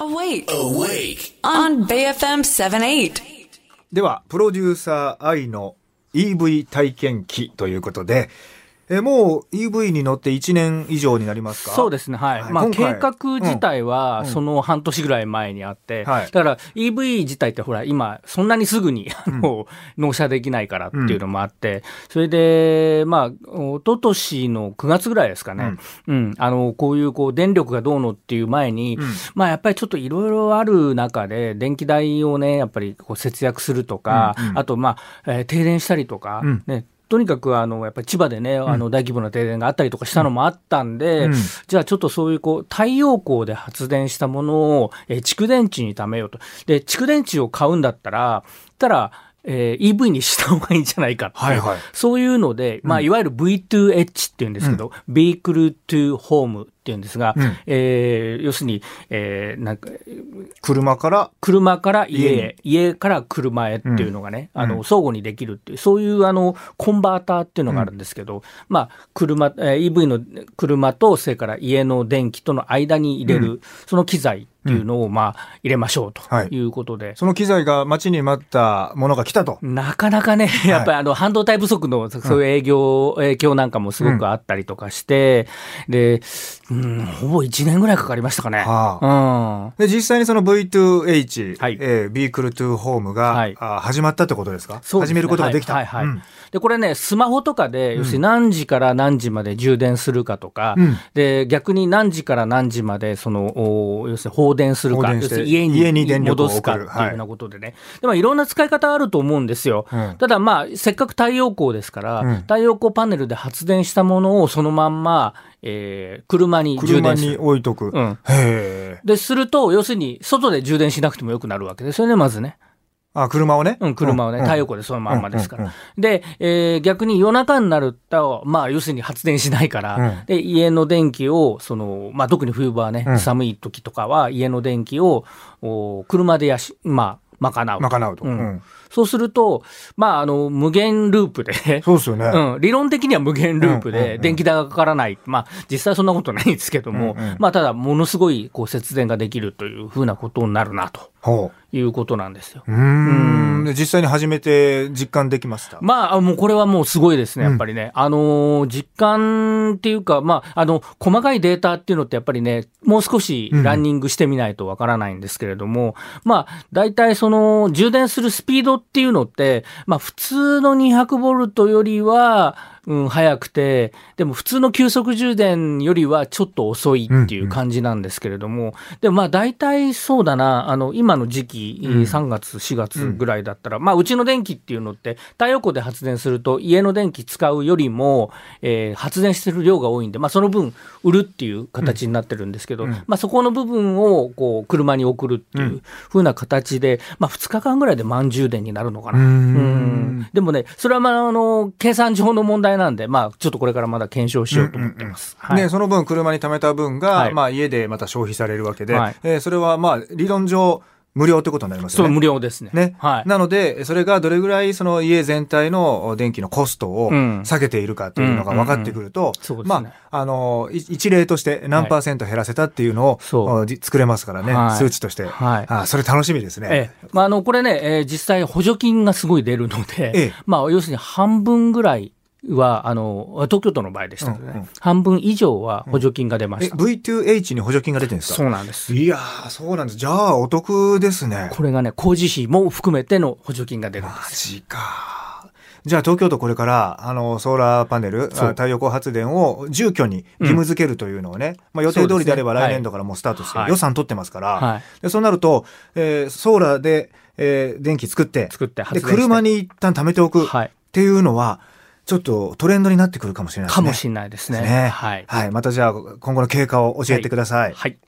Awake. Awake. On BFM 78. では、プロデューサー愛の EV 体験記ということで、えもう EV に乗って1年以上になりますか？そうですね、はい。はい。まあ、計画自体は、うん。その半年ぐらい前にあって、はい。だから EV 自体ってほら、今、そんなにすぐに、あの、納車できないからっていうのもあって、それで、まあ、一昨年の9月ぐらいですかね、うん、あの、こういう、こう、電力がどうのっていう前に、うん。まあ、やっぱりちょっといろいろある中で、電気代をね、やっぱりこう節約するとか、うん。うん。あと、まあ、えー停電したりとか、うん。ね、とにかくあのやっぱり千葉でね、あの大規模な停電があったりとかしたのもあったんで、うん。じゃあちょっとそういうこう太陽光で発電したものを、えー蓄電池に貯めようと。で、蓄電池を買うんだったら、たら、えー EV にした方がいいんじゃないかっていう、はいはい。そういうので、まあ、いわゆる V2H っていうんですけど、Vehicle to Home っていうんですが、うん。えー要するに、えーなんか、車から、車から家へ、家から車へっていうのがね、うん。あの、相互にできるっていう、そういうあの、コンバーターっていうのがあるんですけど、まあ、車、えー EV の車と、それから家の電気との間に入れる、その機材っていうのを、まあ、入れましょうとはい。いうことで、その機材が待ちに待ったものが来たと。なかなかね、やっぱりあの半導体不足のそういう営業、影響なんかもすごくあったりとかして、で、うん、ほぼ1年ぐらいかかりましたかね。はうん。で、実際にその V2H、はい。えー、Vehicle to Home が、はい。あ始まったってことですか？そうね。始めることができた。はいはいはい。うん。で、これね、スマホとかで、要するに何時から何時まで充電するかとか、うん。で、逆に何時から何時まで、その、お要するに放放電するに家に戻すかっていうようなことでね。でも、いろんな使い方あると思うんですよ。うんただ、まあ、せっかく太陽光ですから、うん太陽光パネルで発電したものをそのまんま、えー車に充車に電する。置いとく。うん。で、すると、要するに、外で充電しなくてもよくなるわけですよね、まずね。あ、車をね？うん、車をね、うん太陽光でそのまんまですから。で、えー逆に夜中になると、まあ、要するに発電しないから、うんで、家の電気を、その、まあ、特に冬場はね、うん寒い時とかは、家の電気を、お車でやし、まあ、賄うと。賄うと。うんうんそうすると、まあ、あの、無限ループで、そうですよね。うん、理論的には無限ループで電気代がかからない。まあ、実際そんなことないんですけども、うんうんまあ、ただ、ものすごい、こう、節電ができるというふうなことになるな、とほいうことなんですよ。う。ん。で実際に始めて実感できました。まあ、あもうこれはもうすごいですね、やっぱりね。あのー実感っていうか、まあ、あの、細かいデータっていうのってやっぱりね、もう少しランニングしてみないとわからないんですけれども、まあ、大体その、充電するスピードっていうのって、まあ、普通の200ボルトよりは、うん、速くて、でも普通の急速充電よりはちょっと遅いっていう感じなんですけれども、でもまあ大体そうだな、あの、今の時期、うん。3月、4月ぐらいだったら、まあうちの電気っていうのって太陽光で発電すると家の電気使うよりも、えー発電してる量が多いんで、まあその分売るっていう形になってるんですけど、うん。まあそこの部分をこう車に送るっていう風な形で、まあ2日間ぐらいで満充電になるのかな。うん。でもね、それはまあ、あの、計算上の問題なんで、まあ、ちょっとこれからまだ検証しようと思ってます。はいで、その分車に貯めた分が、はいまあ家でまた消費されるわけで、はいえーそれはまあ理論上無料ってことになりますよね。そう、無料ですね。ね。はい。なので、それがどれぐらいその家全体の電気のコストをうん下げているかというのが分かってくると、まあ、あの、い一例として何パーセント減らせたっていうのを、そうおじ作れますからね、はい数値として。はいあそれ楽しみですね。ええ。まあ、あの、これね、えー実際補助金がすごい出るので、ええまあ、要するに半分ぐらいは、あの、東京都の場合でしたけどね、うんうん半分以上は補助金が出まえ、した。V2H に補助金が出てるんですか？そうなんです。いやー、そうなんです。じゃあ、お得ですね。これがね、工事費も含めての補助金が出るんでマす。ジか。じゃあ東京都これから、あの、ソーラーパネル、太陽光発電を住居に義務付けるというのをね、まあ予定通りであれば来年度からもうスタートして、はい予算取ってますから、はいでそうなると、えーソーラーで、えー電気作って、作って発で、車に一旦貯めておくっはい。ていうのは、ちょっとトレンドになってくるかもしれないですね。かもしれないですね。ねはい。はい。またじゃあ、今後の経過を教えてください。はい。